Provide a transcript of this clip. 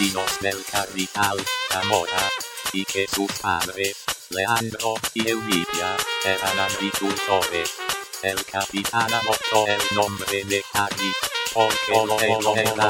Cerecinos del Carrizal, Zamora, y que sus padres, Leandro y Elvira, eran agricultores. El capitán adoptó el nombre de Cádiz, porque lo era